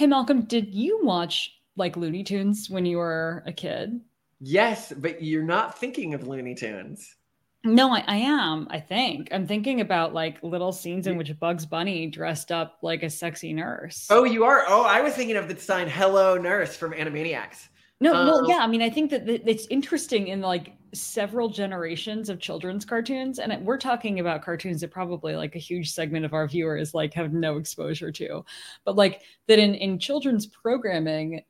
Hey, Malcolm, did you watch like Looney Tunes when you were a kid? Yes, but you're not thinking of Looney Tunes. No, I, I, am. I think I'm thinking about like little scenes in which Bugs Bunny dressed up like a sexy nurse. Oh, you are. Oh, I was thinking of the sign "Hello Nurse" from Animaniacs. No, um, well, yeah. I mean, I think that it's interesting in like several generations of children's cartoons, and we're talking about cartoons that probably like a huge segment of our viewers like have no exposure to, but like that in in children's programming,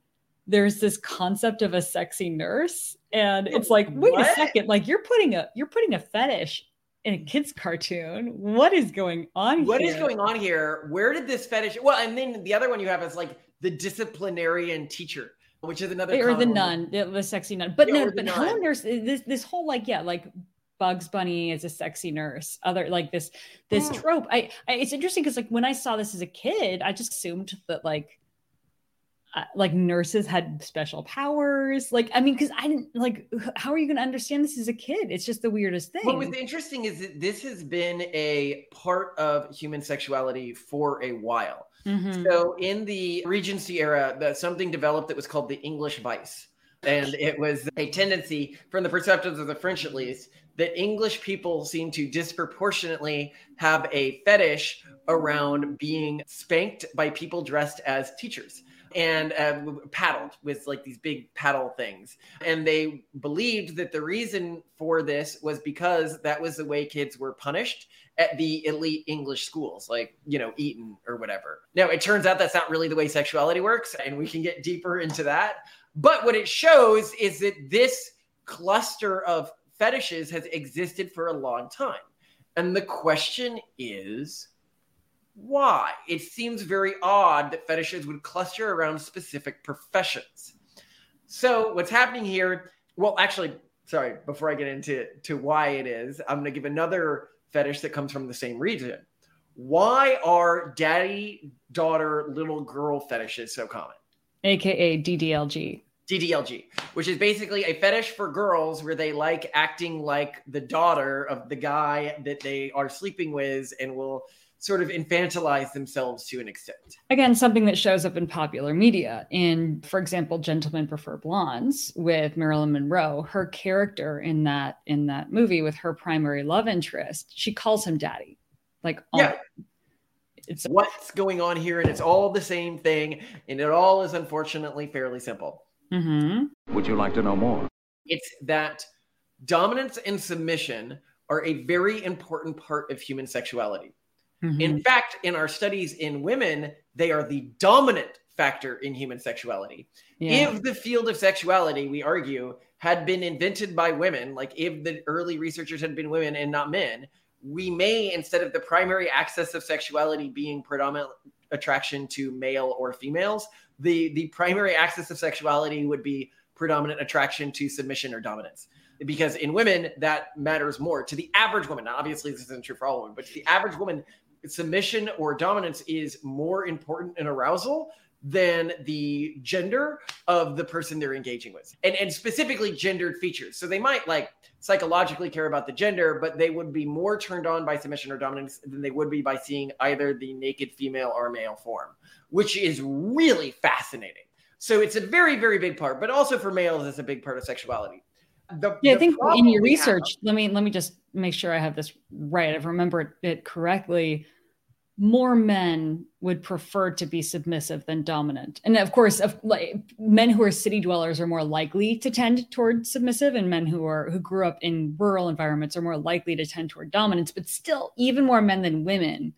there's this concept of a sexy nurse and it's like wait what? a second like you're putting a you're putting a fetish in a kids cartoon what is going on What here? is going on here where did this fetish well and then the other one you have is like the disciplinarian teacher which is another or the nun the, the, sexy nun but yeah, no but hello nurse this this whole like yeah like Bugs Bunny is a sexy nurse. Other like this this oh. trope. I, I it's interesting because like when I saw this as a kid, I just assumed that like uh, like nurses had special powers like i mean because i didn't like how are you going to understand this as a kid it's just the weirdest thing what was interesting is that this has been a part of human sexuality for a while mm-hmm. so in the regency era something developed that was called the english vice and it was a tendency from the perceptions of the french at least that english people seem to disproportionately have a fetish around being spanked by people dressed as teachers and uh, paddled with like these big paddle things. And they believed that the reason for this was because that was the way kids were punished at the elite English schools, like, you know, Eton or whatever. Now, it turns out that's not really the way sexuality works, and we can get deeper into that. But what it shows is that this cluster of fetishes has existed for a long time. And the question is why. It seems very odd that fetishes would cluster around specific professions. So, what's happening here? Well, actually, sorry, before I get into to why it is, I'm going to give another fetish that comes from the same region. Why are daddy, daughter, little girl fetishes so common? AKA DDLG. DDLG, which is basically a fetish for girls where they like acting like the daughter of the guy that they are sleeping with and will sort of infantilize themselves to an extent. Again, something that shows up in popular media. In, for example, Gentlemen Prefer Blondes with Marilyn Monroe, her character in that in that movie with her primary love interest, she calls him daddy. Like yeah. It's what's going on here, and it's all the same thing, and it all is unfortunately fairly simple. Mm-hmm. Would you like to know more? It's that dominance and submission are a very important part of human sexuality. Mm-hmm. In fact, in our studies in women, they are the dominant factor in human sexuality. Yeah. If the field of sexuality, we argue, had been invented by women, like if the early researchers had been women and not men, we may, instead of the primary axis of sexuality being predominant attraction to male or females, the, the primary axis of sexuality would be predominant attraction to submission or dominance because in women that matters more to the average woman now obviously this isn't true for all women but to the average woman submission or dominance is more important in arousal than the gender of the person they're engaging with. And, and specifically gendered features. So they might like psychologically care about the gender but they would be more turned on by submission or dominance than they would be by seeing either the naked female or male form which is really fascinating. So it's a very very big part but also for males it's a big part of sexuality the, yeah, the I think in your research, have, let me let me just make sure I have this right. I've remembered it correctly. More men would prefer to be submissive than dominant, and of course, of, like, men who are city dwellers are more likely to tend toward submissive, and men who are who grew up in rural environments are more likely to tend toward dominance. But still, even more men than women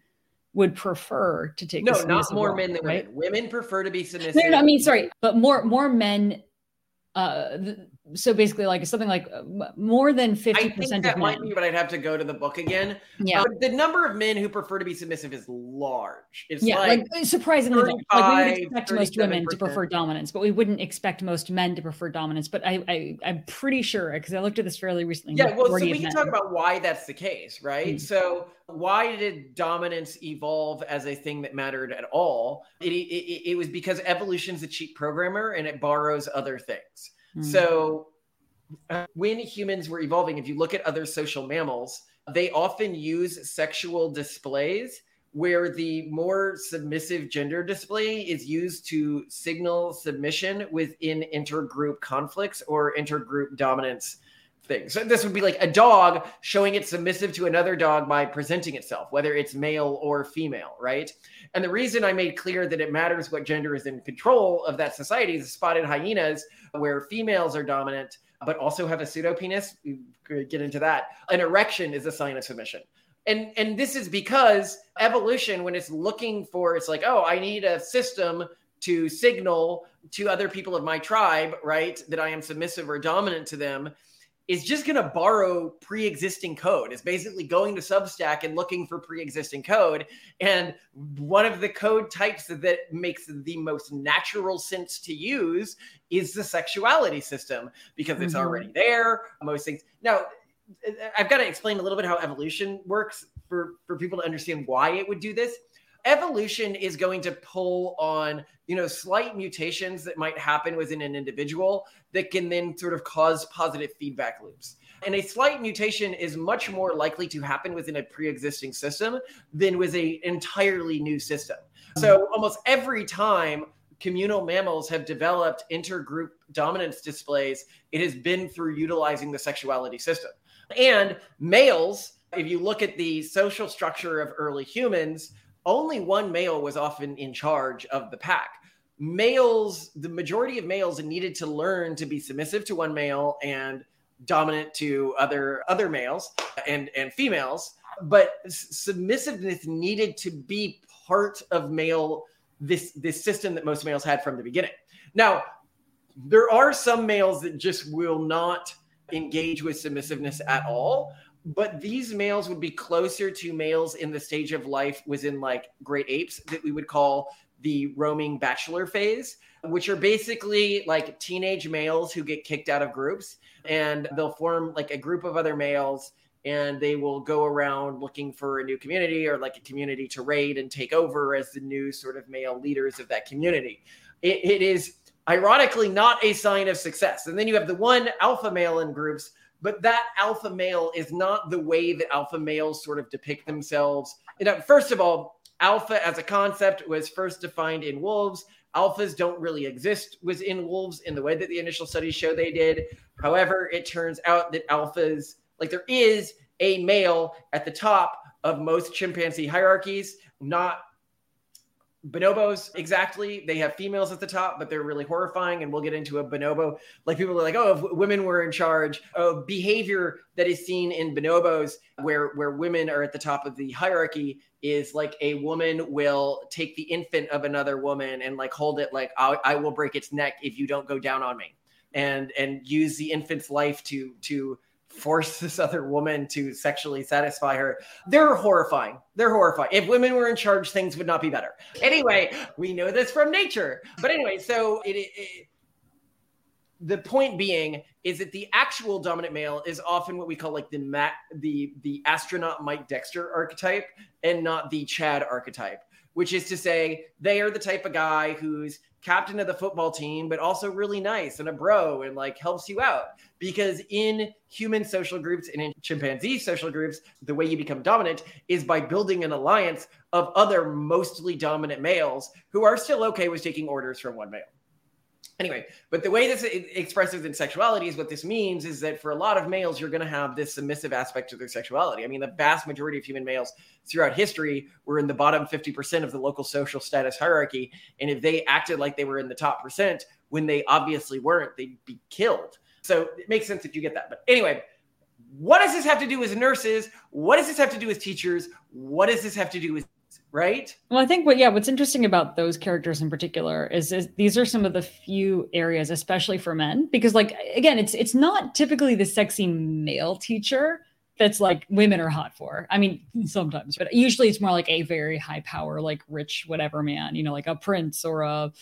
would prefer to take no, not more role, men than right? women. Women prefer to be submissive. No, no, I mean, sorry, but more more men uh so basically like something like uh, more than 50% I think that might be but I'd have to go to the book again. Yeah. But the number of men who prefer to be submissive is large. It's yeah, like, like surprisingly like we would expect most women to prefer dominance, but we wouldn't expect most men to prefer dominance. But I, I I'm pretty sure because I looked at this fairly recently. Yeah, well, so we can men. talk about why that's the case, right? Mm-hmm. So why did dominance evolve as a thing that mattered at all? It, it, it was because evolution's a cheap programmer and it borrows other things. Mm. So uh, when humans were evolving, if you look at other social mammals, they often use sexual displays where the more submissive gender display is used to signal submission within intergroup conflicts or intergroup dominance things. So this would be like a dog showing it's submissive to another dog by presenting itself, whether it's male or female, right? And the reason I made clear that it matters what gender is in control of that society is spotted hyenas, where females are dominant but also have a pseudopenis. We could get into that. An erection is a sign of submission and and this is because evolution when it's looking for it's like oh i need a system to signal to other people of my tribe right that i am submissive or dominant to them is just going to borrow pre-existing code it's basically going to substack and looking for pre-existing code and one of the code types that makes the most natural sense to use is the sexuality system because it's mm-hmm. already there most things now I've got to explain a little bit how evolution works for, for people to understand why it would do this. Evolution is going to pull on, you know, slight mutations that might happen within an individual that can then sort of cause positive feedback loops. And a slight mutation is much more likely to happen within a pre-existing system than with an entirely new system. So mm-hmm. almost every time communal mammals have developed intergroup dominance displays, it has been through utilizing the sexuality system. And males, if you look at the social structure of early humans, only one male was often in charge of the pack. Males, the majority of males needed to learn to be submissive to one male and dominant to other other males and and females, but submissiveness needed to be part of male this this system that most males had from the beginning. Now, there are some males that just will not engage with submissiveness at all. But these males would be closer to males in the stage of life within like great apes that we would call the roaming bachelor phase, which are basically like teenage males who get kicked out of groups and they'll form like a group of other males and they will go around looking for a new community or like a community to raid and take over as the new sort of male leaders of that community. it, it is ironically not a sign of success. And then you have the one alpha male in groups, but that alpha male is not the way that alpha males sort of depict themselves. You know, first of all, alpha as a concept was first defined in wolves. Alphas don't really exist within wolves in the way that the initial studies show they did. However, it turns out that alphas, like there is a male at the top of most chimpanzee hierarchies, not bonobos exactly. They have females at the top but they're really horrifying and we'll get into a bonobo. Like people are like oh if women were in charge. Of behavior that is seen in bonobos where where women are at the top of the hierarchy is like a woman will take the infant of another woman and like hold it like I, I will break its neck if you don't go down on me and and use the infant's life to to force this other woman to sexually satisfy her. They're horrifying. They're horrifying. If women were in charge, things would not be better. Anyway, we know this from nature. But anyway, so it, it, the point being is that the actual dominant male is often what we call like the mat, the the astronaut Mike Dexter archetype and not the Chad archetype, which is to say they are the type of guy who's captain of the football team, but also really nice and a bro and like helps you out. Because in human social groups and in chimpanzee social groups, the way you become dominant is by building an alliance of other mostly dominant males who are still okay with taking orders from one male. Anyway, but the way this expresses in sexuality is what this means is that for a lot of males, you're going to have this submissive aspect to their sexuality. I mean, the vast majority of human males throughout history were in the bottom 50% of the local social status hierarchy. And if they acted like they were in the top percent when they obviously weren't, they'd be killed. So it makes sense that you get that. But anyway, what does this have to do with nurses? What does this have to do with teachers? What does this have to do with right? Well, I think what yeah, what's interesting about those characters in particular is, is these are some of the few areas, especially for men, because like again, it's it's not typically the sexy male teacher that's like women are hot for. I mean, sometimes, but usually it's more like a very high power, like rich whatever man, you know, like a prince or a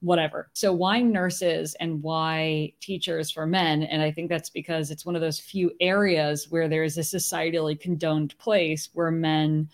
whatever. So why nurses and why teachers for men? And I think that's because it's one of those few areas where there is a societally condoned place where men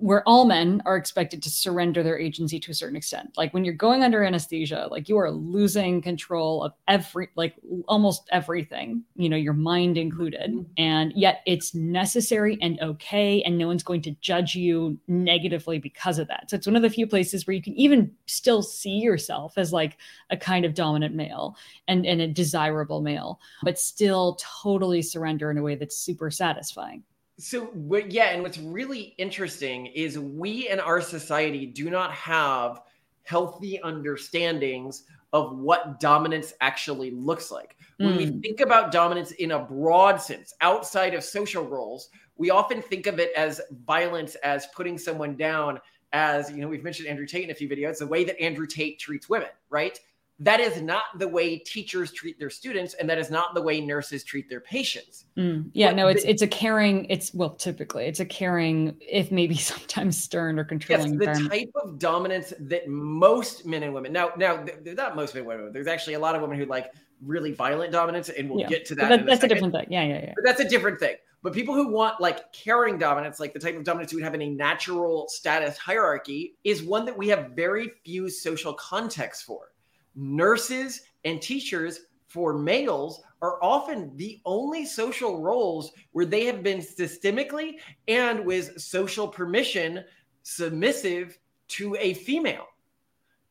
where all men are expected to surrender their agency to a certain extent. Like when you're going under anesthesia, like you are losing control of every, like almost everything, you know, your mind included. Mm-hmm. And yet it's necessary and okay. And no one's going to judge you negatively because of that. So it's one of the few places where you can even still see yourself as like a kind of dominant male and, and a desirable male, but still totally surrender in a way that's super satisfying. So, yeah, and what's really interesting is we in our society do not have healthy understandings of what dominance actually looks like. When mm. we hmm. think about dominance in a broad sense, outside of social roles, we often think of it as violence, as putting someone down, as, you know, we've mentioned Andrew Tate in a few videos, the way that Andrew Tate treats women, right? That is not the way teachers treat their students and that is not the way nurses treat their patients. Mm, yeah but no it's the, it's a caring it's well typically it's a caring if maybe sometimes stern or controlling yes, the type of dominance that most men and women now now not most men and women there's actually a lot of women who like really violent dominance and we'll yeah. get to that, that that's a, a different thing. Yeah yeah yeah. But that's a different thing. But people who want like caring dominance, like the type of dominance you would have in a natural status hierarchy, is one that we have very few social contexts for nurses and teachers for males are often the only social roles where they have been systemically and with social permission submissive to a female.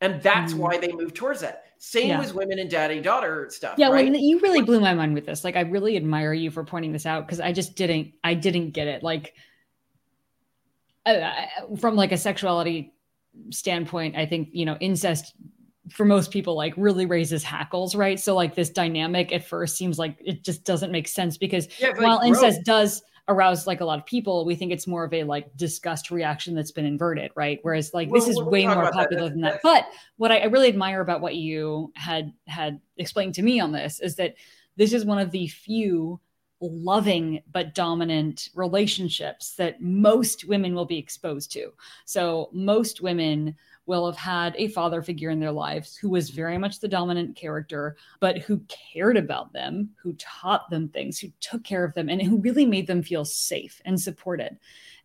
And that's mm. why they move towards that. Same yeah. with women and daddy daughter stuff. Yeah, right? well, you really blew my mind with this. Like, I really admire you for pointing this out because I just didn't, I didn't get it. Like, uh, from like a sexuality standpoint, I think you know incest for most people like really raises hackles right? So like this dynamic at first seems like it just doesn't make sense because yeah, while incest does arouse like a lot of people we think it's more of a like disgust reaction that's been inverted right? Whereas like well, this is we'll way more popular that. than that. but what I, I really admire about what you had had explained to me on this is that this is one of the few loving but dominant relationships that most women will be exposed to. So most women will have had a father figure in their lives who was very much the dominant character, but who cared about them, who taught them things, who took care of them, and who really made them feel safe and supported.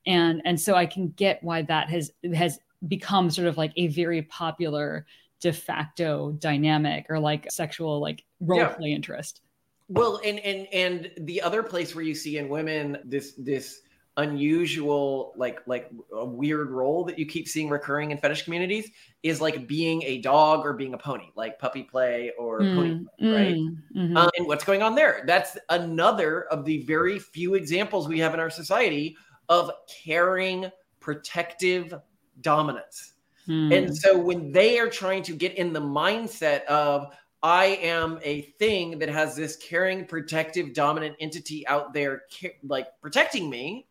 And and so I can get why that has has become sort of like a very popular de facto dynamic or like sexual like role yeah. play interest. Well, and and and the other place where you see in women this this unusual like like a weird role that you keep seeing recurring in fetish communities is like being a dog or being a pony like puppy play or mm, pony play, right? Mm, mm-hmm. um, and what's going on there? That's another of the very few examples we have in our society of caring protective dominance. Mm. and so when they are trying to get in the mindset of I am a thing that has this caring, protective, dominant entity out there, like protecting me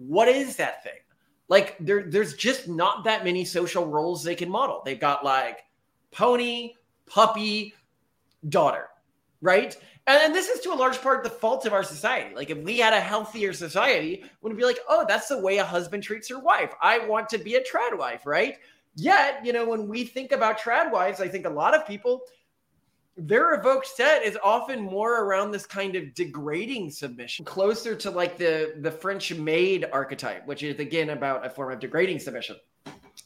what is that thing? Like there, there's just not that many social roles they can model. They've got like pony, puppy, daughter, right? And this is to a large part the fault of our society. Like if we had a healthier society, would be like, oh, that's the way a husband treats her wife. I want to be a trad wife, right? Yet, you know, when we think about trad wives, I think a lot of people their evoked set is often more around this kind of degrading submission, closer to like the the French maid archetype, which is again about a form of degrading submission,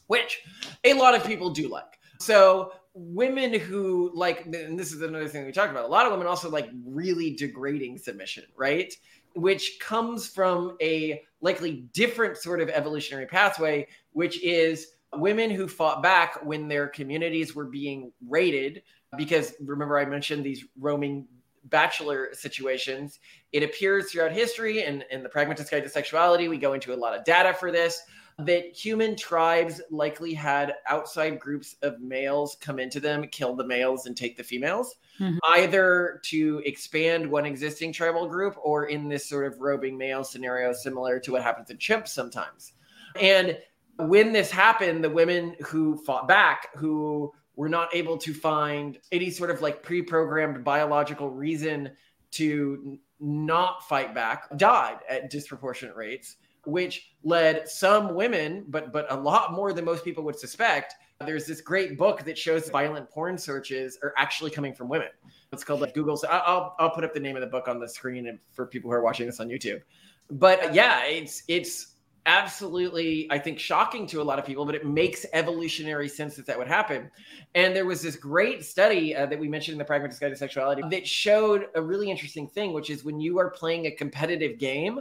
which a lot of people do like. So women who like, and this is another thing we talked about. A lot of women also like really degrading submission, right? Which comes from a likely different sort of evolutionary pathway, which is women who fought back when their communities were being raided because remember I mentioned these roaming bachelor situations. It appears throughout history and in the Pragmatist Guide to Sexuality, we go into a lot of data for this that human tribes likely had outside groups of males come into them, kill the males, and take the females, mm-hmm. either to expand one existing tribal group or in this sort of roving male scenario, similar to what happens in chimps sometimes. And when this happened, the women who fought back, who were not able to find any sort of like pre-programmed biological reason to not fight back died at disproportionate rates which led some women but but a lot more than most people would suspect there's this great book that shows violent porn searches are actually coming from women. It's called like google's i'll i'll put up the name of the book on the screen for people who are watching this on youtube. But yeah it's it's absolutely, I think, shocking to a lot of people, but it makes evolutionary sense that that would happen. And there was this great study uh, that we mentioned in the Pragmatist Guide to Sexuality that showed a really interesting thing, which is when you are playing a competitive game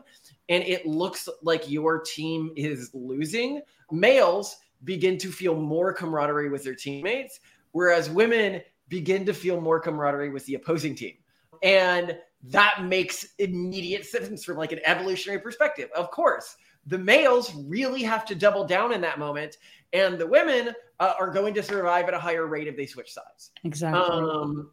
and it looks like your team is losing, males begin to feel more camaraderie with their teammates, whereas women begin to feel more camaraderie with the opposing team. And that makes immediate sense from like an evolutionary perspective. Of course, the males really have to double down in that moment, and the women uh, are going to survive at a higher rate if they switch sides. Exactly. Um,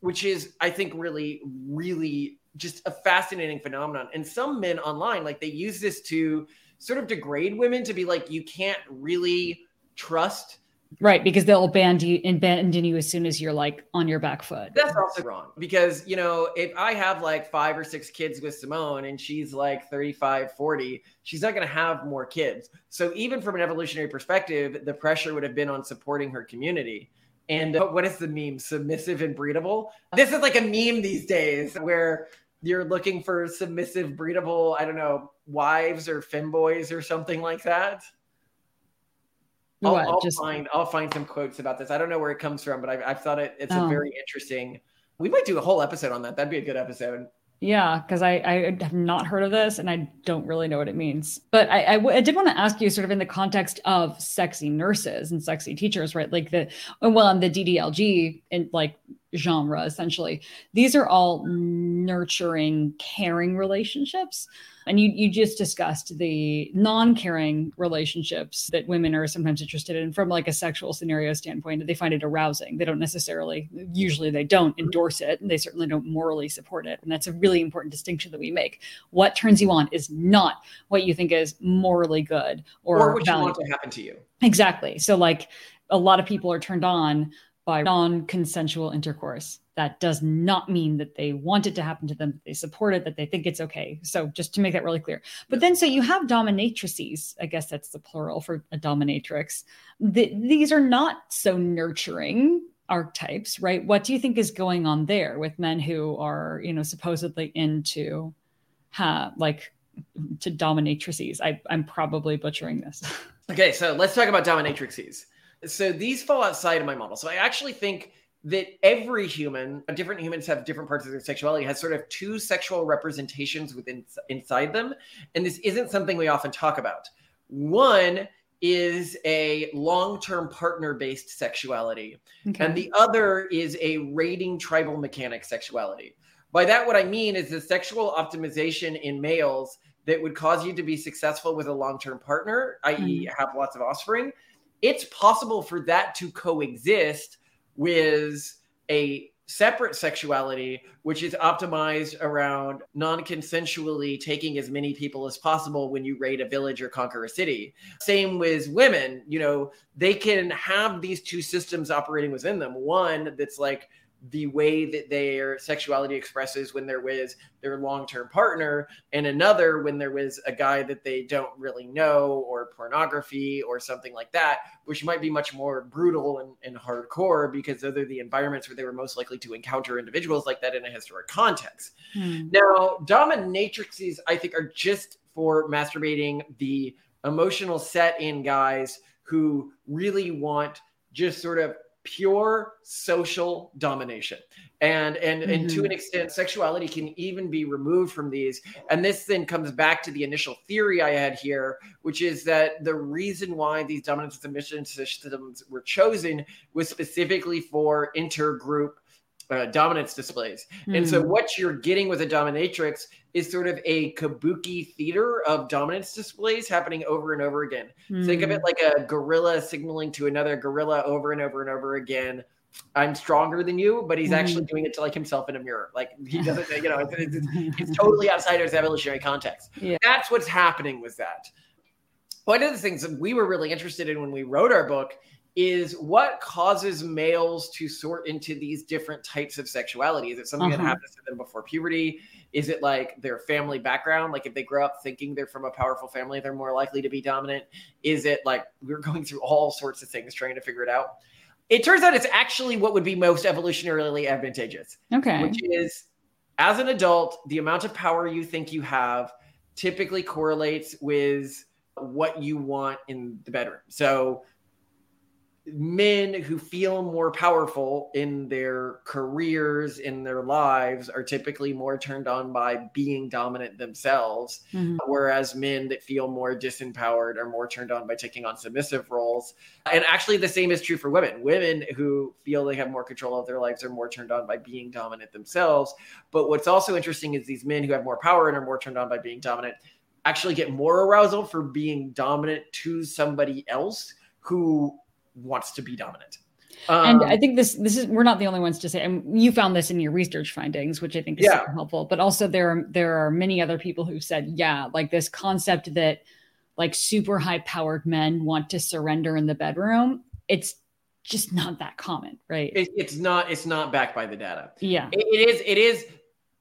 which is, I think, really, really just a fascinating phenomenon. And some men online, like they use this to sort of degrade women to be like, you can't really trust Right, because they'll abandon you, abandon you as soon as you're like on your back foot. That's also wrong because, you know, if I have like five or six kids with Simone and she's like 35, 40, she's not going to have more kids. So, even from an evolutionary perspective, the pressure would have been on supporting her community. And uh, what is the meme? Submissive and breedable. This is like a meme these days where you're looking for submissive, breedable, I don't know, wives or femboys or something like that. I'll, I'll Just... find I'll find some quotes about this. I don't know where it comes from, but I've, I've thought it it's oh. a very interesting. We might do a whole episode on that. That'd be a good episode. Yeah, because I, I have not heard of this and I don't really know what it means. But I, I, I, did want to ask you, sort of in the context of sexy nurses and sexy teachers, right? Like the, well, in the DDLG and like genre, essentially, these are all nurturing, caring relationships. And you, you just discussed the non-caring relationships that women are sometimes interested in from like a sexual scenario standpoint. That they find it arousing. They don't necessarily, usually they don't endorse it, and they certainly don't morally support it. And that's a really important distinction that we make. What turns you on is not what you think is morally good or, or what valuable. you want to happen to you. Exactly. So like a lot of people are turned on by non-consensual intercourse that does not mean that they want it to happen to them, that they support it, that they think it's okay. So just to make that really clear. But then, so you have dominatrices, I guess that's the plural for a dominatrix. The, these are not so nurturing archetypes, right? What do you think is going on there with men who are, you know, supposedly into ha, like to dominatrices? I, I'm probably butchering this. Okay, so let's talk about dominatrices. So these fall outside of my model. So I actually think that every human, different humans have different parts of their sexuality, has sort of two sexual representations within inside them, and this isn't something we often talk about. One is a long-term partner-based sexuality, okay. and the other is a raiding tribal mechanic sexuality. By that, what I mean is the sexual optimization in males that would cause you to be successful with a long-term partner, i.e., mm. have lots of offspring. It's possible for that to coexist with a separate sexuality, which is optimized around non consensually taking as many people as possible when you raid a village or conquer a city. Same with women, you know, they can have these two systems operating within them. One that's like the way that their sexuality expresses when they're with their long-term partner and another when they're with a guy that they don't really know or pornography or something like that which might be much more brutal and, and hardcore because those are the environments where they were most likely to encounter individuals like that in a historic context hmm. now dominatrixes i think are just for masturbating the emotional set in guys who really want just sort of pure social domination and and mm-hmm. and to an mm-hmm. extent sexuality can even be removed from these and this then comes back to the initial theory i had here which is that the reason why these dominant submission systems were chosen was specifically for intergroup uh, dominance displays. Mm. And so, hmm. what you're getting with a dominatrix is sort of a kabuki theater of dominance displays happening over and over again. Mm. Think of it hmm. like a gorilla signaling to another gorilla over and over and over again. I'm stronger than you, but he's actually doing it to like himself in a mirror. Like he doesn't, you know, it's, it's, it's totally outside of his evolutionary context. Yeah. That's what's happening with that. One of the things that we were really interested in when we wrote our book is what causes males to sort into these different types of sexuality? Is it something uh-huh. that happens to them before puberty? Is it like their family background? Like if they grow up thinking they're from a powerful family, they're more likely to be dominant? Is it like we're going through all sorts of things trying to figure it out? It turns out it's actually what would be most evolutionarily advantageous. Okay. Which is as an adult, the amount of power you think you have typically correlates with what you want in the bedroom. So men who feel more powerful in their careers in their lives are typically more turned on by being dominant themselves mm-hmm. whereas men that feel more disempowered are more turned on by taking on submissive roles. And actually the same is true for women. Women who feel they have more control of their lives are more turned on by being dominant themselves. But what's also interesting is these men who have more power and are more turned on by being dominant actually get more arousal for being dominant to somebody else who wants to be dominant. Um, and I think this this is we're not the only ones to say. And you found this in your research findings, which I think is yeah. super helpful. But also there are there are many other people who said, yeah, like this concept that like super high powered men want to surrender in the bedroom. It's just not that common, right? It, it's not. It's not backed by the data. Yeah, it, it is. It is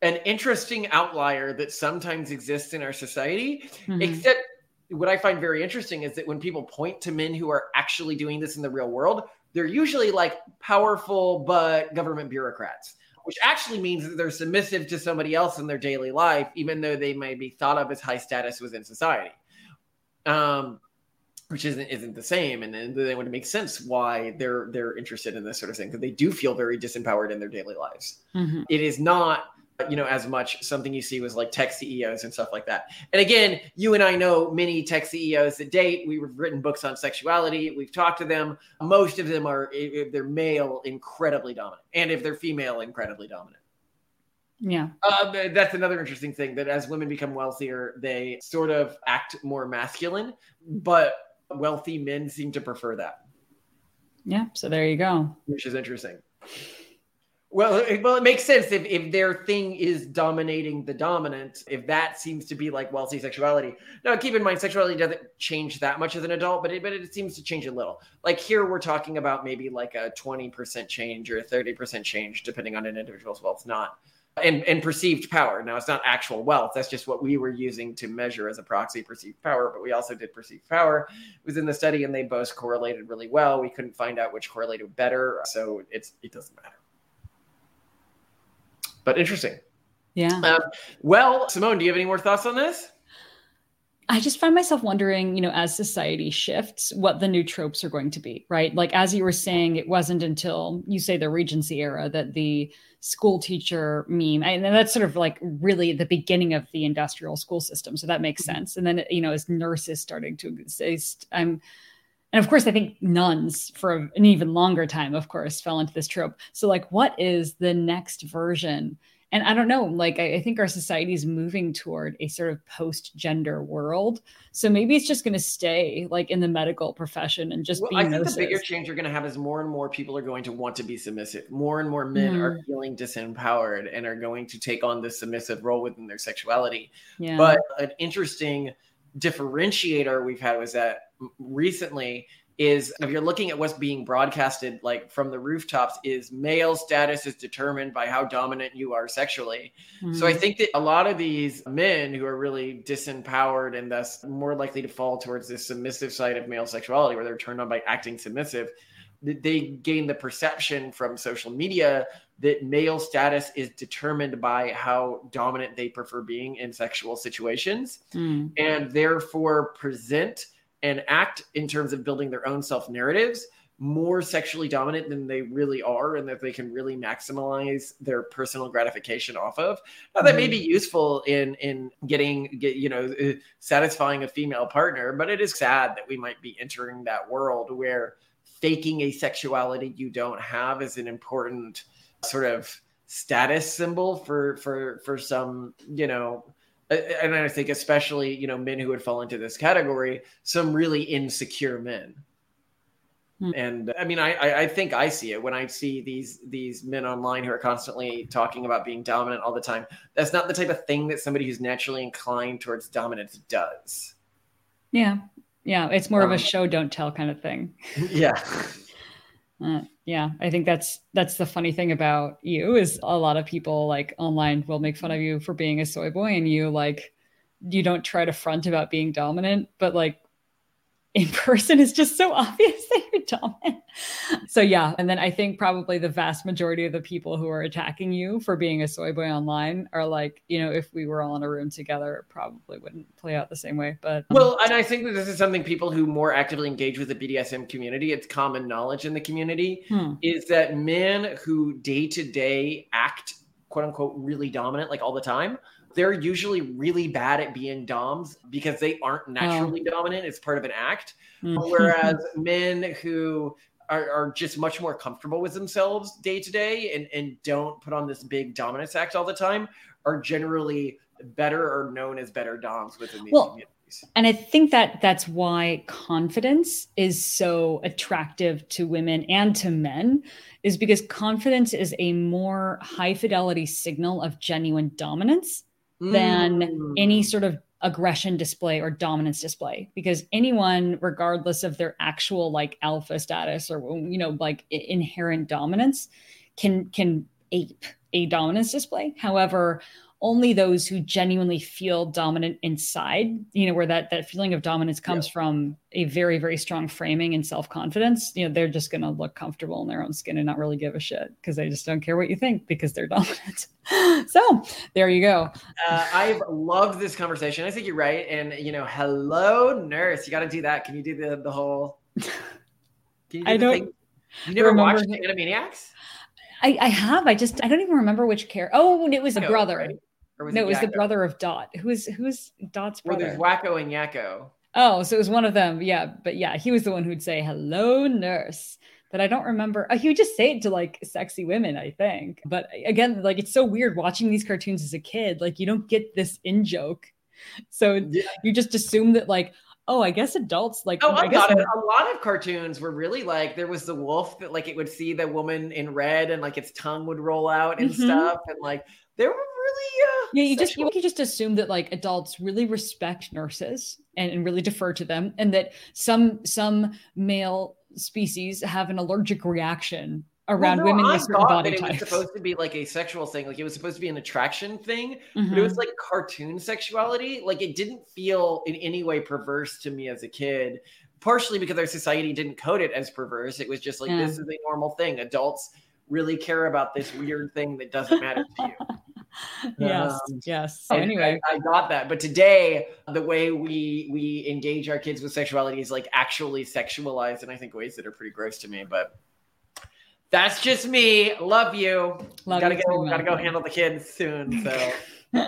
an interesting outlier that sometimes exists in our society, mm-hmm. except what I find very interesting is that when people point to men who are actually doing this in the real world, they're usually like powerful but government bureaucrats, which actually means that they're submissive to somebody else in their daily life, even though they may be thought of as high status within society. Um, which isn't isn't the same, and then it would make sense why they're they're interested in this sort of thing because they do feel very disempowered in their daily lives. Mm-hmm. It is not you know as much something you see was like tech ceos and stuff like that. And again you and i know many tech ceos that date. We've written books on sexuality. We've talked to them. Most of them are if they're male incredibly dominant. And if they're female incredibly dominant. Yeah. Uh, that's another interesting thing that as women become wealthier they sort of act more masculine but wealthy men seem to prefer that. Yeah so there you go. Which is interesting well, it, well, it makes sense if, if their thing is dominating the dominant, if that seems to be like wealthy sexuality. Now, keep in mind, sexuality doesn't change that much as an adult, but it, but it seems to change a little. Like here, we're talking about maybe like a 20% change or a 30% change, depending on an individual's wealth, not and, and perceived power. Now, it's not actual wealth. That's just what we were using to measure as a proxy perceived power, but we also did perceived power within the study, and they both correlated really well. We couldn't find out which correlated better, so it's it doesn't matter but interesting. Yeah. Um, well, Simone, do you have any more thoughts on this? I just find myself wondering, you know, as society shifts, what the new tropes are going to be, right? Like, as you were saying, it wasn't until you say the Regency era that the school teacher meme, and that's sort of like really the beginning of the industrial school system. So that makes mm-hmm. sense. And then, you know, as nurses starting to exist, I'm, and of course, I think nuns for an even longer time, of course, fell into this trope. So, like, what is the next version? And I don't know, like, I, I think our society is moving toward a sort of post gender world. So maybe it's just going to stay like in the medical profession and just well, be. I think nurses. the bigger change you're going to have is more and more people are going to want to be submissive. More and more men mm. are feeling disempowered and are going to take on this submissive role within their sexuality. Yeah. But an interesting differentiator we've had was that recently is if you're looking at what's being broadcasted like from the rooftops is male status is determined by how dominant you are sexually mm-hmm. so i hmm. think that a lot of these men who are really disempowered and thus more likely to fall towards this submissive side of male sexuality where they're turned on by acting submissive they gain the perception from social media that male status is determined by how dominant they prefer being in sexual situations mm. and therefore present and act in terms of building their own self narratives more sexually dominant than they really are and that they can really maximize their personal gratification off of now that may be mm-hmm. useful in in getting get you know uh, satisfying a female partner but it is sad that we might be entering that world where faking a sexuality you don't have is an important sort of status symbol for for for some you know and I think especially you know men who would fall into this category, some really insecure men. Hmm. And I mean, I, I think I see it when I see these these men online who are constantly talking about being dominant all the time. That's not the type of thing that somebody who's naturally inclined towards dominance does. Yeah, yeah, it's more um, of a um, show don't tell kind of thing. Yeah. Uh, yeah, I think that's that's the funny thing about you is a lot of people like online will make fun of you for being a soy boy, and you like you don't try to front about being dominant, but like in person is just so obvious that you're dominant. So yeah, and then I think probably the vast majority of the people who are attacking you for being a soy boy online are like, you know, if we were all in a room together, it probably wouldn't play out the same way. But um, well, and I think that this is something people who more actively engage with the BDSM community, it's common knowledge in the community, hmm. is that men who day to day act quote unquote really dominant, like all the time they're usually really bad at being doms because they aren't oh. naturally oh. dominant. It's part of an act. Mm. Whereas men who are, are, just much more comfortable with themselves day to day and, and don't put on this big dominance act all the time are generally better or known as better doms within the well, And I think that that's why confidence is so attractive to women and to men is because confidence is a more high fidelity signal of genuine dominance than mm. any sort of aggression display or dominance display because anyone regardless of their actual like alpha status or you know like inherent dominance can can ape a dominance display however only those who genuinely feel dominant inside you know where that that feeling of dominance comes yeah. from a very very strong framing and self-confidence you know they're just going to look comfortable in their own skin and not really give a shit because they just don't care what you think because they're dominant so there you go uh, i've loved this conversation i think you're right and you know hello nurse you got to do that can you do the the whole do i don't thing? you never watched animaniacs I, I have. I just I don't even remember which character. Oh, it was a brother. Right? No, it, it was the brother of Dot. Who's who's Dot's brother? Well, there's Wakko and Yakko. Oh, so it was one of them. Yeah, but yeah, he was the one who'd say "Hello, nurse." But I don't remember. Uh, he would just say it to like sexy women, I think. But again, like it's so weird watching these cartoons as a kid. Like you don't get this in joke, so yeah. you just assume that like, oh, I guess adults like. Oh, I, I guess it. A lot of cartoons were really like there was the wolf that like it would see the woman in red and like its tongue would roll out and mm-hmm. stuff, and like there were really yeah you just you, you just assume that like adults really respect nurses and, and really defer to them and that some some male species have an allergic reaction around well, no, women with certain body it types. was supposed to be like a sexual thing like it was supposed to be an attraction thing mm-hmm. but it was mm-hmm. like cartoon sexuality like it didn't feel in any way perverse to me as a kid partially because our society didn't code it as perverse it was just like yeah. this is a normal thing adults really care about this weird thing that doesn't matter to you yes um, yes. so anyway. I, I, got that but today the way we we engage our kids with sexuality is like actually sexualized and i think ways that are pretty gross to me but that's just me. Love you. Love gotta you go gotta go handle the kids soon so